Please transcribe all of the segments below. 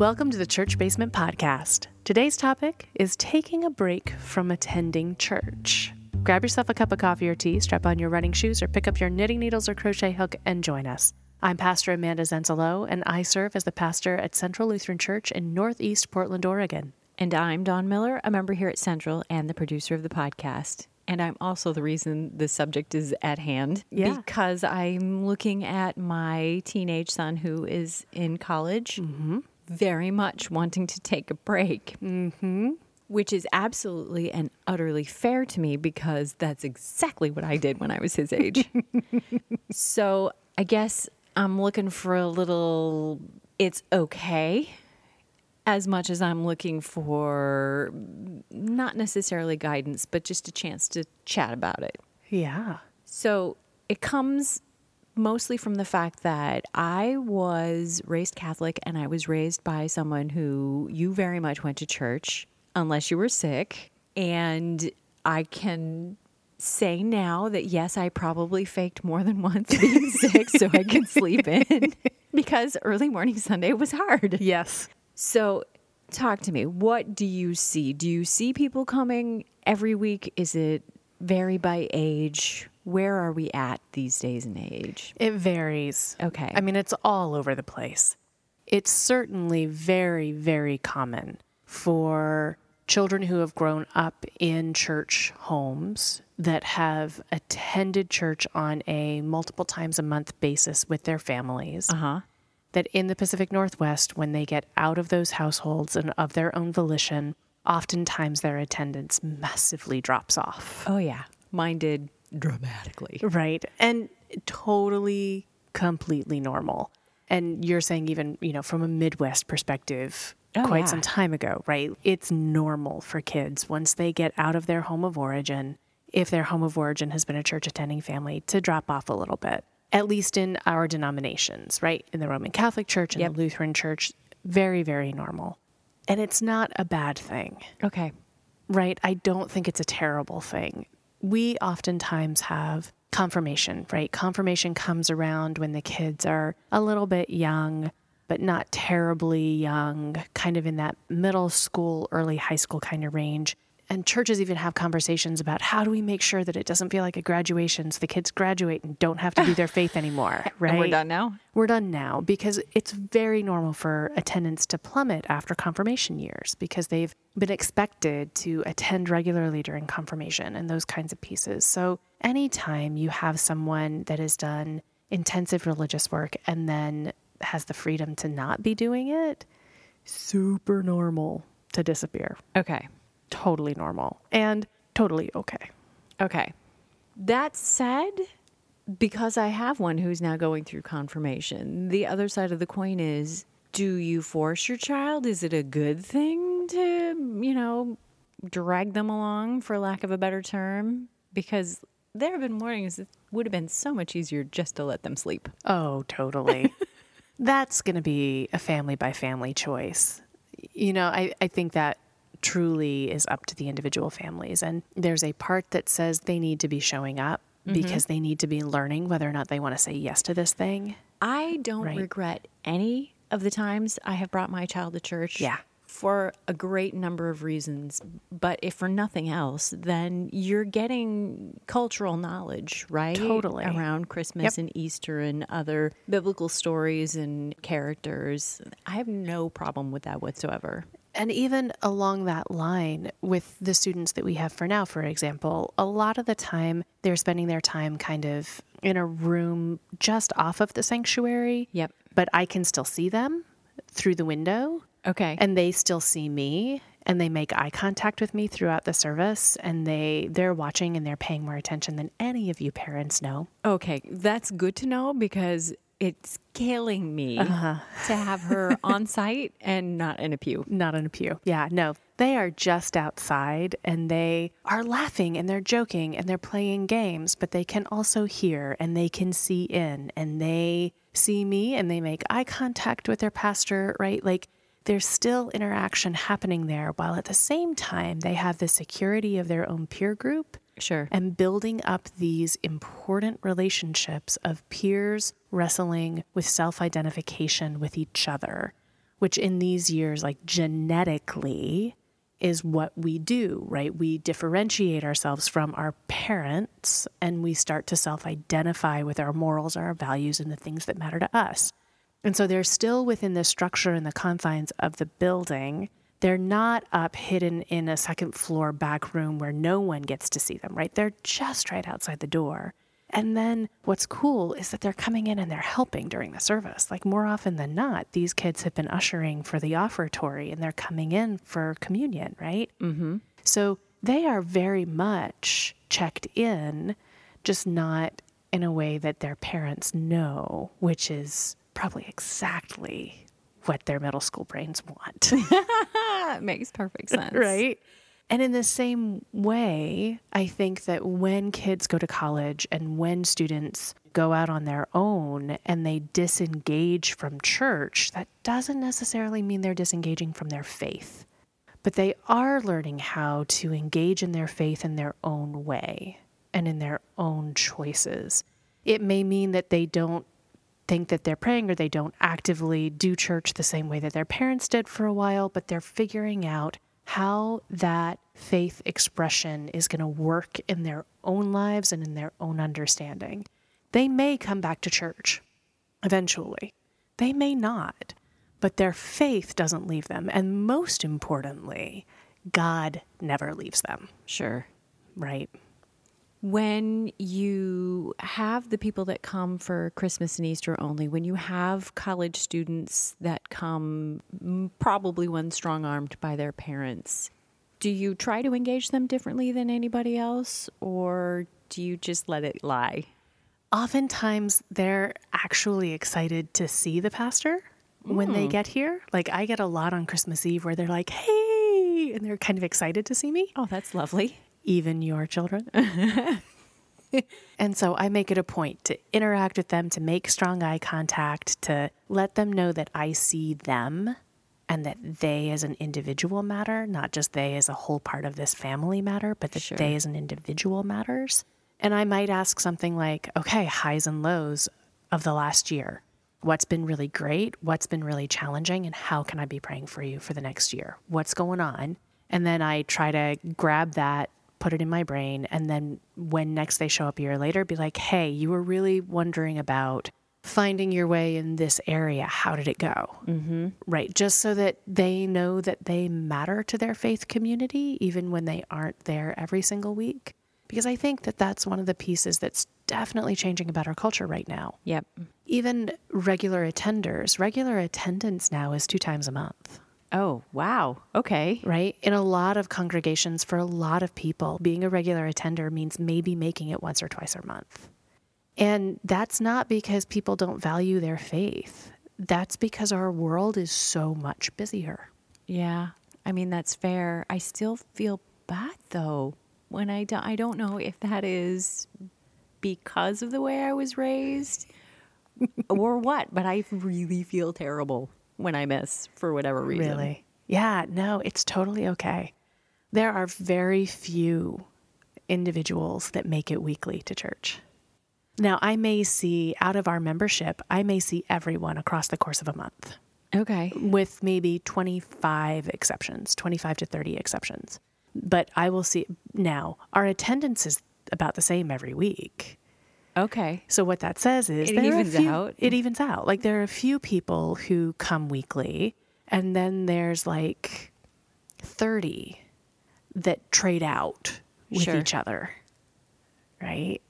Welcome to the Church Basement Podcast. Today's topic is taking a break from attending church. Grab yourself a cup of coffee or tea, strap on your running shoes, or pick up your knitting needles or crochet hook and join us. I'm Pastor Amanda Zenzalo, and I serve as the pastor at Central Lutheran Church in Northeast Portland, Oregon. And I'm Don Miller, a member here at Central and the producer of the podcast. And I'm also the reason the subject is at hand Yeah. because I'm looking at my teenage son who is in college, mm-hmm. Very much wanting to take a break. Mm-hmm. Which is absolutely and utterly fair to me because that's exactly what I did when I was his age. so I guess I'm looking for a little, it's okay as much as I'm looking for not necessarily guidance, but just a chance to chat about it. Yeah. So it comes mostly from the fact that I was raised Catholic and I was raised by someone who you very much went to church unless you were sick. And I can say now that yes, I probably faked more than once being sick so I could sleep in because early morning Sunday was hard. Yes. So, talk to me. What do you see? Do you see people coming every week? Is it vary by age? Where are we at these days and age? It varies. Okay. I mean, it's all over the place. It's certainly very, very common for children who have grown up in church homes that have attended church on a multiple times a month basis with their families. Uh huh. That in the Pacific Northwest, when they get out of those households and of their own volition, oftentimes their attendance massively drops off. Oh, yeah. Mine did dramatically. Right. And totally, completely normal. And you're saying, even, you know, from a Midwest perspective, Oh, quite yeah. some time ago, right? It's normal for kids once they get out of their home of origin, if their home of origin has been a church attending family, to drop off a little bit, at least in our denominations, right? In the Roman Catholic Church and Yep. the Lutheran Church, very, very normal. And it's not a bad thing Okay. right? I don't think it's a terrible thing. We oftentimes have confirmation, right? Confirmation comes around when the kids are a little bit young, but not terribly young, kind of in that middle school, early high school kind of range. And churches even have conversations about how do we make sure that it doesn't feel like a graduation so the kids graduate and don't have to do their faith anymore, right? And we're done now? We're done now because it's very normal for attendance to plummet after confirmation years because they've been expected to attend regularly during confirmation and those kinds of pieces. So, anytime you have someone that has done intensive religious work and then has the freedom to not be doing it, super normal to disappear. Okay. Totally normal and totally okay. Okay. That said, because I have one who's now going through confirmation, the other side of the coin is do you force your child? Is it a good thing to, you know, drag them along, for lack of a better term? Because there have been mornings it would have been so much easier just to let them sleep. Oh, totally. That's going to be a family by family choice. You know, I, I think that truly is up to the individual families. And there's a part that says they need to be showing up mm-hmm. because they need to be learning whether or not they want to say yes to this thing. I don't Right. regret any of the times I have brought my child to church. Yeah. For a great number of reasons. But if for nothing else, then you're getting cultural knowledge, right? Totally. Around Christmas and Easter and other biblical stories and characters. I have no problem with that whatsoever. And even along that line with the students that we have for now, for example, a lot of the time they're spending their time kind of in a room just off of the sanctuary. Yep. But I can still see them through the window. Okay. and they still see me and they make eye contact with me throughout the service and they they're watching and they're paying more attention than any of you parents know Okay, that's good to know because it's killing me uh-huh. to have her on site and not in a pew. not in a pew. Yeah no. They are just outside and they are laughing and they're joking and they're playing games but they can also hear and they can see in and they see me and they make eye contact with their pastor right? Like there's still interaction happening there while at the same time they have the security of their own peer group Sure. and building up these important relationships of peers wrestling with self identification with each other, which in these years, like genetically, is what we do, right? We differentiate ourselves from our parents and we start to self identify with our morals, our values, and the things that matter to us. And so they're still within the structure and the confines of the building. They're not up hidden in a second floor back room where no one gets to see them, right? They're just right outside the door. And then what's cool is that they're coming in and they're helping during the service. Like more often than not, these kids have been ushering for the offertory and they're coming in for communion, right? Mm-hmm. So they are very much checked in, just not in a way that their parents know, which is probably exactly what their middle school brains want. Makes perfect sense. right? And in the same way, I think that when kids go to college and when students go out on their own and they disengage from church, that doesn't necessarily mean they're disengaging from their faith. But they are learning how to engage in their faith in their own way and in their own choices. It may mean that they don't think that they're praying or they don't actively do church the same way that their parents did for a while, but they're figuring out how that faith expression is going to work in their own lives and in their own understanding. They may come back to church eventually, they may not, but their faith doesn't leave them. And most importantly, God never leaves them, Sure. right? When you have the people that come for Christmas and Easter only, when you have college students that come mm, probably when strong armed by their parents, do you try to engage them differently than anybody else or do you just let it lie? Oftentimes, they're actually excited to see the pastor when they get here. Like, I get a lot on Christmas Eve where they're like, hey, and they're kind of excited to see me. Oh, that's lovely. Even your children. and so I make it a point to interact with them, to make strong eye contact, to let them know that I see them and that they as an individual matter, not just they as a whole part of this family matter, but that Sure. they as an individual matters. And I might ask something like, okay, highs and lows of the last year. What's been really great? What's been really challenging? And how can I be praying for you for the next year? What's going on? And then I try to grab that, put it in my brain. And then when next they show up a year later, be like, hey, you were really wondering about finding your way in this area. How did it go? Mm-hmm. Right. Just so that they know that they matter to their faith community, even when they aren't there every single week. Because I think that that's one of the pieces that's definitely changing about our culture right now. Yep. Even regular attenders, regular attendance now is two times a month Oh, wow. Okay. right? In a lot of congregations, for a lot of people, being a regular attender means maybe making it once or twice a month. And that's not because people don't value their faith. That's because our world is so much busier. Yeah. I mean, that's fair. I still feel bad though when I don't, I don't know if that is because of the way I was raised or what, but I really feel terrible when I miss for whatever reason. Really? Yeah, no, it's totally okay. There are very few individuals that make it weekly to church. Now, I may see out of our membership, I may see everyone across the course of a month. Okay. with maybe 25 exceptions, 25 to 30 exceptions. But I will see now, our attendance is about the same every week. Okay. So what that says is It there are a evens few- out. It evens out. Like there are a few people who come weekly, and then there's like 30 that trade out with Sure. each other. Right?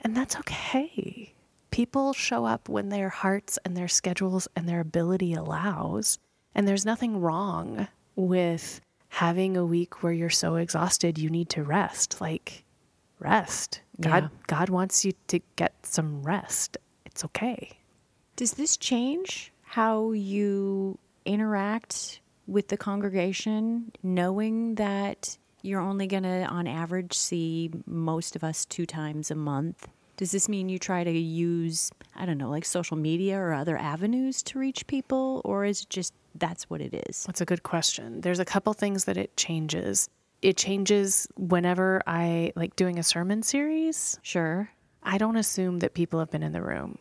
And that's okay. People show up when their hearts and their schedules and their ability allows. And there's nothing wrong with having a week where you're so exhausted you need to rest. Like, rest. God, Yeah. God wants you to get some rest. It's okay. Does this change how you interact with the congregation, knowing that you're only going to, on average, see most of us two times a month? Does this mean you try to use, I don't know, like social media or other avenues to reach people? Or is it just that's what it is? That's a good question. There's a couple things that it changes. It changes whenever I like doing a sermon series. Sure. I don't assume that people have been in the room,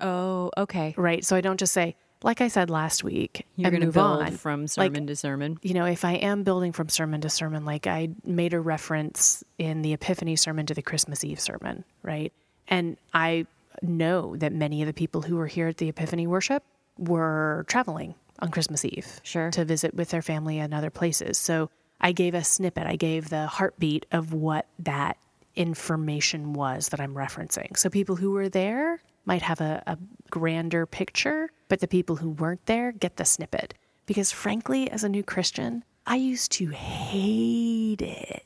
Oh, okay. right? So I don't just say, like I said last week, You're going to move build on. from Like, sermon to sermon. you know, if I am building from sermon to sermon, like I made a reference in the Epiphany sermon to the Christmas Eve sermon, right? And I know that many of the people who were here at the Epiphany worship were traveling on Christmas Eve Sure. to visit with their family in other places. So I gave a snippet, I gave the heartbeat of what that information was that I'm referencing. So people who were there might have a, a grander picture, but the people who weren't there get the snippet. Because frankly, as a new Christian, I used to hate it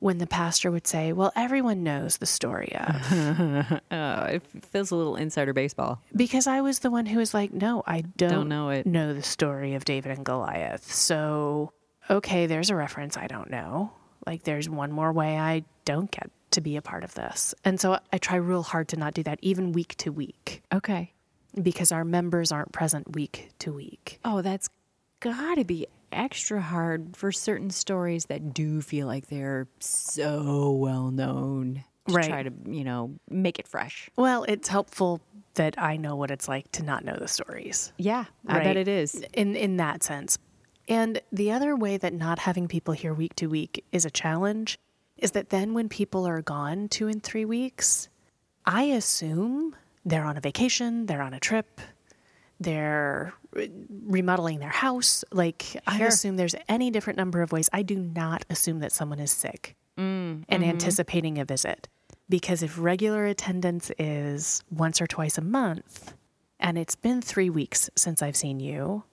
when the pastor would say, Well, everyone knows the story of. Oh, it feels a little insider baseball. because I was the one who was like, No, I don't, Don't know it. know the story of David and Goliath. So, okay, there's a reference I don't know. Like, there's one more way I don't get to be a part of this. And so I try real hard to not do that, even week to week, Okay. because our members aren't present week to week. Oh, that's got to be extra hard for certain stories that do feel like they're so well known. To Right. try to, you know, make it fresh. Well, it's helpful that I know what it's like to not know the stories. Yeah, I Right. bet it is. in in that sense. And the other way that not having people here week to week is a challenge is that then when people are gone 2 and 3 weeks, I assume they're on a vacation, they're on a trip, they're remodeling their house. Like I assume there's any different number of ways. I do not assume that someone is sick mm, and mm-hmm. anticipating a visit. Because if regular attendance is once or twice a month, and it's been three weeks since I've seen you,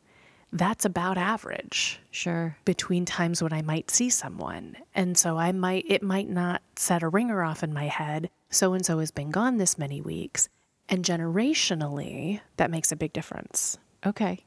that's about average Sure. between times when I might see someone. And so I might, it might not set a ringer off in my head. So and so has been gone this many weeks. And generationally, that makes a big difference. Okay.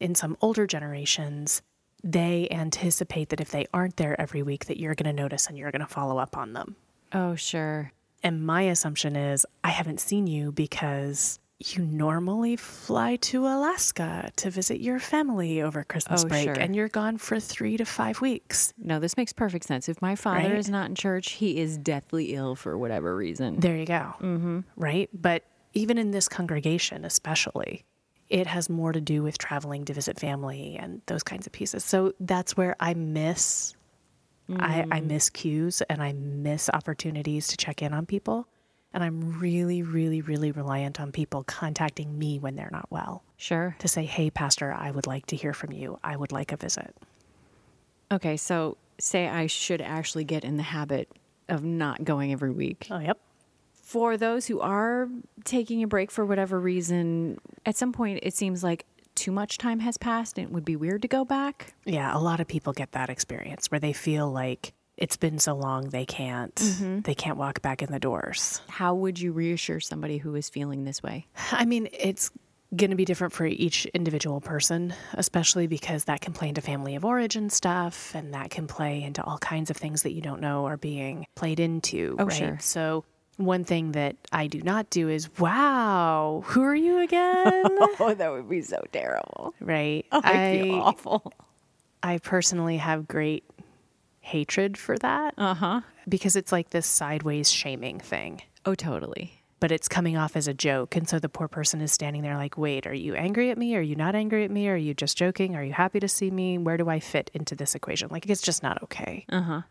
In some older generations, they anticipate that if they aren't there every week, that you're going to notice and you're going to follow up on them. Oh, sure. And my assumption is I haven't seen you because you normally fly to Alaska to visit your family over Christmas Oh, break sure. and you're gone for three to five weeks. No, this makes perfect sense. If my father Right? is not in church, he is deathly ill for whatever reason. There you go. Mm-hmm. Right? But even in this congregation, especially, it has more to do with traveling to visit family and those kinds of pieces. So that's where I miss. I, I miss cues and I miss opportunities to check in on people. And I'm really, really, really reliant on people contacting me when they're not well. Sure. to say, hey, Pastor, I would like to hear from you. I would like a visit. Okay, so say I should actually get in the habit of not going every week. Oh, yep. For those who are taking a break for whatever reason, at some point it seems like too much time has passed and it would be weird to go back. Yeah, a lot of people get that experience where they feel like it's been so long they can't mm-hmm. they can't walk back in the doors. How would you reassure somebody who is feeling this way? I mean, it's going to be different for each individual person, especially because that can play into family of origin stuff and that can play into all kinds of things that you don't know are being played into, Oh, right? sure. So, one thing that I do not do is, wow, who are you again? Oh, that would be so terrible. right? I feel awful. I personally have great hatred for that Uh huh. because it's like this sideways shaming thing, Oh, totally. but it's coming off as a joke. And so the poor person is standing there like, wait, are you angry at me? Are you not angry at me? Are you just joking? Are you happy to see me? Where do I fit into this equation? Like, it's just not okay. Uh huh.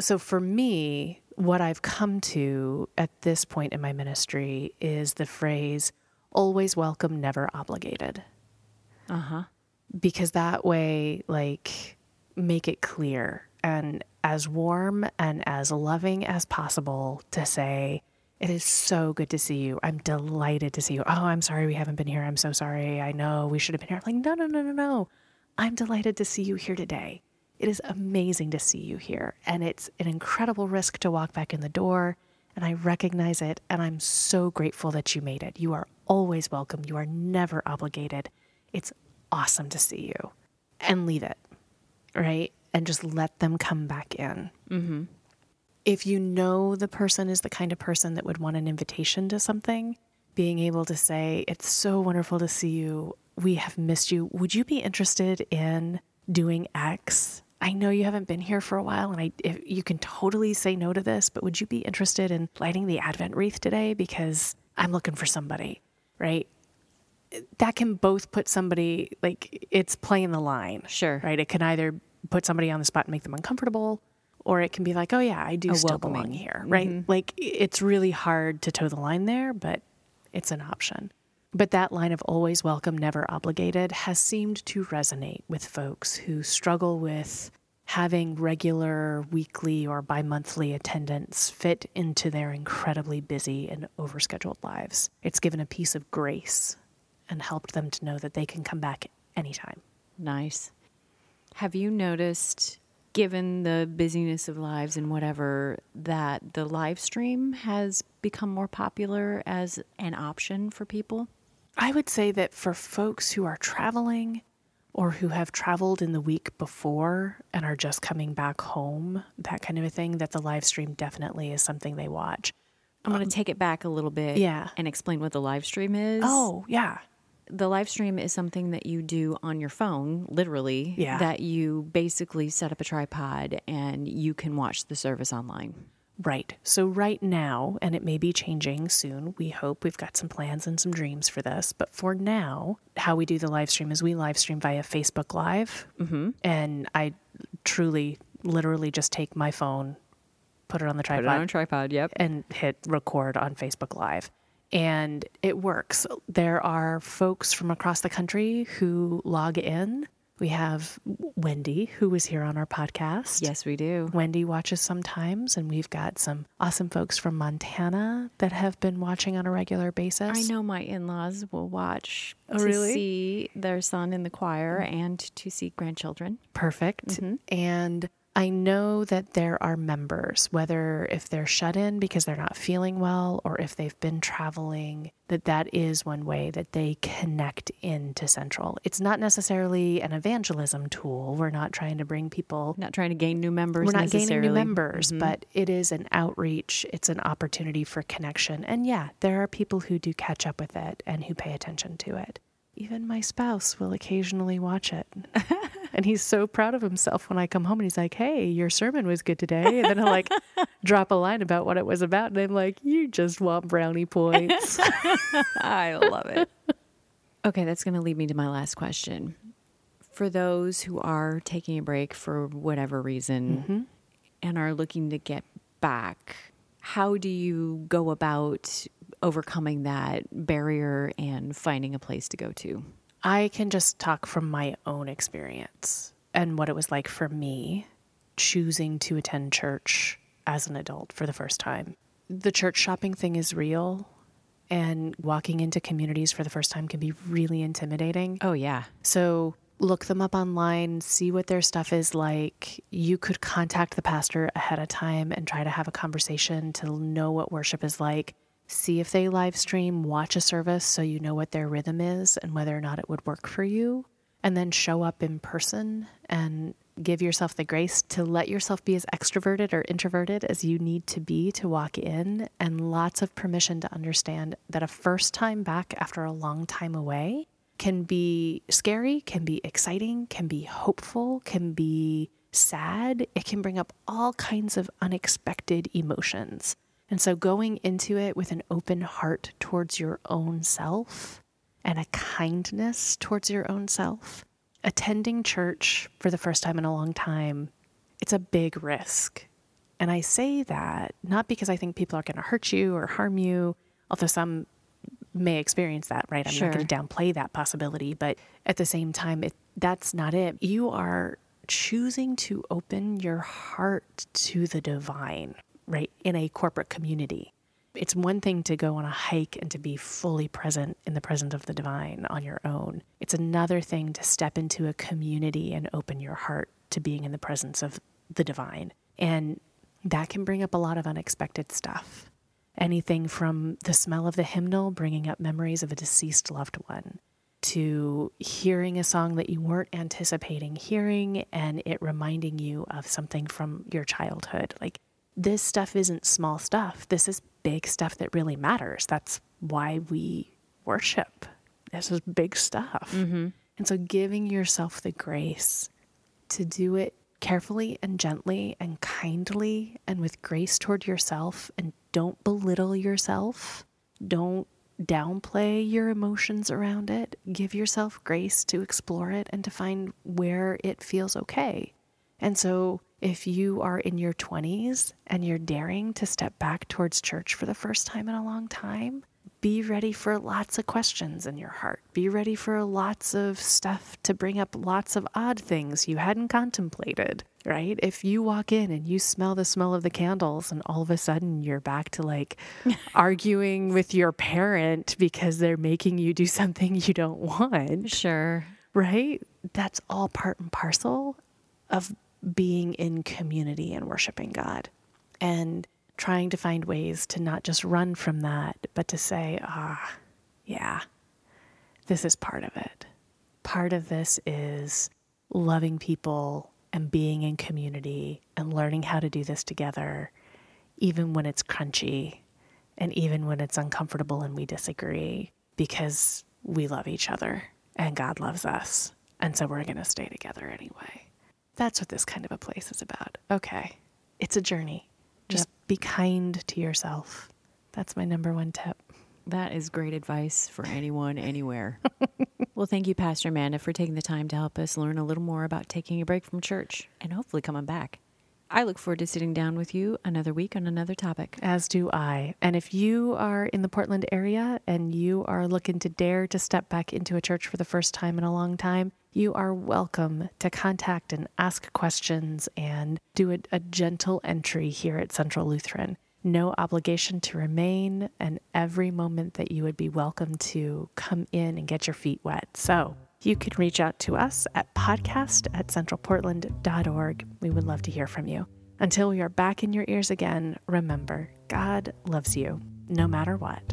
So for me, what I've come to at this point in my ministry is the phrase, always welcome, never obligated. Uh huh. because that way like make it clear and as warm and as loving as possible to say it is so good to see you. I'm delighted to see you. Oh i'm sorry we haven't been here. I'm so sorry. I know we should have been here. Like no no no no no. I'm delighted to see you here today. It is amazing to see you here and it's an incredible risk to walk back in the door and i recognize it and i'm so grateful that you made it. You are always welcome. You are never obligated. It's awesome to see you. And leave it, right? And just let them come back in. Mm-hmm. If you know the person is the kind of person that would want an invitation to something, being able to say, It's so wonderful to see you. We have missed you. Would you be interested in doing X? I know you haven't been here for a while, and I if you can totally say no to this, but would you be interested in lighting the Advent wreath today? Because I'm looking for somebody, right? that can both put somebody like it's playing the line. Sure. Right. It can either put somebody on the spot and make them uncomfortable, or it can be like, oh yeah, I do still belong here. Mm-hmm. Right. Like it's really hard to toe the line there, but it's an option. But that line of always welcome, never obligated has seemed to resonate with folks who struggle with having regular weekly or bi monthly attendance fit into their incredibly busy and overscheduled lives. It's given a piece of grace and helped them to know that they can come back anytime. Nice. Have you noticed, given the busyness of lives and whatever, that the live stream has become more popular as an option for people? I would say that for folks who are traveling or who have traveled in the week before and are just coming back home, that kind of a thing, that the live stream definitely is something they watch. I'm going to um, take it back a little bit yeah. and explain what the live stream is. Oh, yeah. The live stream is something that you do on your phone, literally. Yeah. That you basically set up a tripod and you can watch the service online. Right. So, right now, and it may be changing soon, we hope we've got some plans and some dreams for this. But for now, how we do the live stream is we live stream via Facebook Live. Mm-hmm. And I truly, literally just take my phone, put it on the tripod, put it on tripod, yep. and hit record on Facebook Live. And it works. There are folks from across the country who log in. We have Wendy, who was here on our podcast. Yes, we do. Wendy watches sometimes, and we've got some awesome folks from Montana that have been watching on a regular basis. I know my in laws will watch Oh, to really? see their son in the choir mm-hmm. and to see grandchildren. Perfect. Mm-hmm. And I know that there are members, whether if they're shut in because they're not feeling well or if they've been traveling, that that is one way that they connect into Central. It's not necessarily an evangelism tool. We're not trying to bring people Not trying to gain new members we're not gaining new members, mm-hmm. but it is an outreach. It's an opportunity for connection. And yeah, there are people who do catch up with it and who pay attention to it. Even my spouse will occasionally watch it. and he's so proud of himself when I come home and he's like, hey, your sermon was good today. And then he'll like drop a line about what it was about. And I'm like, you just want brownie points. I love it. okay, that's going to lead me to my last question. For those who are taking a break for whatever reason mm-hmm. and are looking to get back, how do you go about overcoming that barrier and finding a place to go to? I can just talk from my own experience and what it was like for me choosing to attend church as an adult for the first time. The church shopping thing is real, and walking into communities for the first time can be really intimidating. Oh, yeah. So look them up online, see what their stuff is like. You could contact the pastor ahead of time and try to have a conversation to know what worship is like. See if they live stream, watch a service so you know what their rhythm is and whether or not it would work for you. And then show up in person and give yourself the grace to let yourself be as extroverted or introverted as you need to be to walk in, and lots of permission to understand that a first time back after a long time away can be scary, can be exciting, can be hopeful, can be sad. It can bring up all kinds of unexpected emotions. And so going into it with an open heart towards your own self and a kindness towards your own self, attending church for the first time in a long time, it's a big risk. And I say that not because I think people are going to hurt you or harm you, although some may experience that, right? I'm Sure. not going to downplay that possibility, but at the same time, it, that's not it. You are choosing to open your heart to the divine, right? In a corporate community. It's one thing to go on a hike and to be fully present in the presence of the divine on your own. It's another thing to step into a community and open your heart to being in the presence of the divine. And that can bring up a lot of unexpected stuff. Anything from the smell of the hymnal bringing up memories of a deceased loved one to hearing a song that you weren't anticipating hearing and it reminding you of something from your childhood. Like, this stuff isn't small stuff. This is big stuff that really matters. That's why we worship. This is big stuff. Mm-hmm. And so, giving yourself the grace to do it carefully and gently and kindly and with grace toward yourself and don't belittle yourself. Don't downplay your emotions around it. Give yourself grace to explore it and to find where it feels okay. And so, if you are in your 20s and you're daring to step back towards church for the first time in a long time, be ready for lots of questions in your heart. Be ready for lots of stuff to bring up lots of odd things you hadn't contemplated, right? If you walk in and you smell the smell of the candles and all of a sudden you're back to like arguing with your parent because they're making you do something you don't want. Sure. Right? That's all part and parcel of being in community and worshiping God. And trying to find ways to not just run from that, but to say, ah, yeah, this is part of it. Part of this is loving people and being in community and learning how to do this together, even when it's crunchy and even when it's uncomfortable and we disagree, because we love each other and God loves us. And so we're going to stay together anyway. That's what this kind of a place is about. Okay, it's a journey. Just yep. be kind to yourself. That's my number one tip. That is great advice for anyone, anywhere. well, thank you, Pastor Amanda, for taking the time to help us learn a little more about taking a break from church and hopefully coming back. I look forward to sitting down with you another week on another topic. As do I. And if you are in the Portland area and you are looking to dare to step back into a church for the first time in a long time, you are welcome to contact and ask questions and do a, a gentle entry here at Central Lutheran. No obligation to remain, and every moment that you would be welcome to come in and get your feet wet. So, you can reach out to us at podcast at centralportland.org. We would love to hear from you. Until we are back in your ears again, remember God loves you no matter what.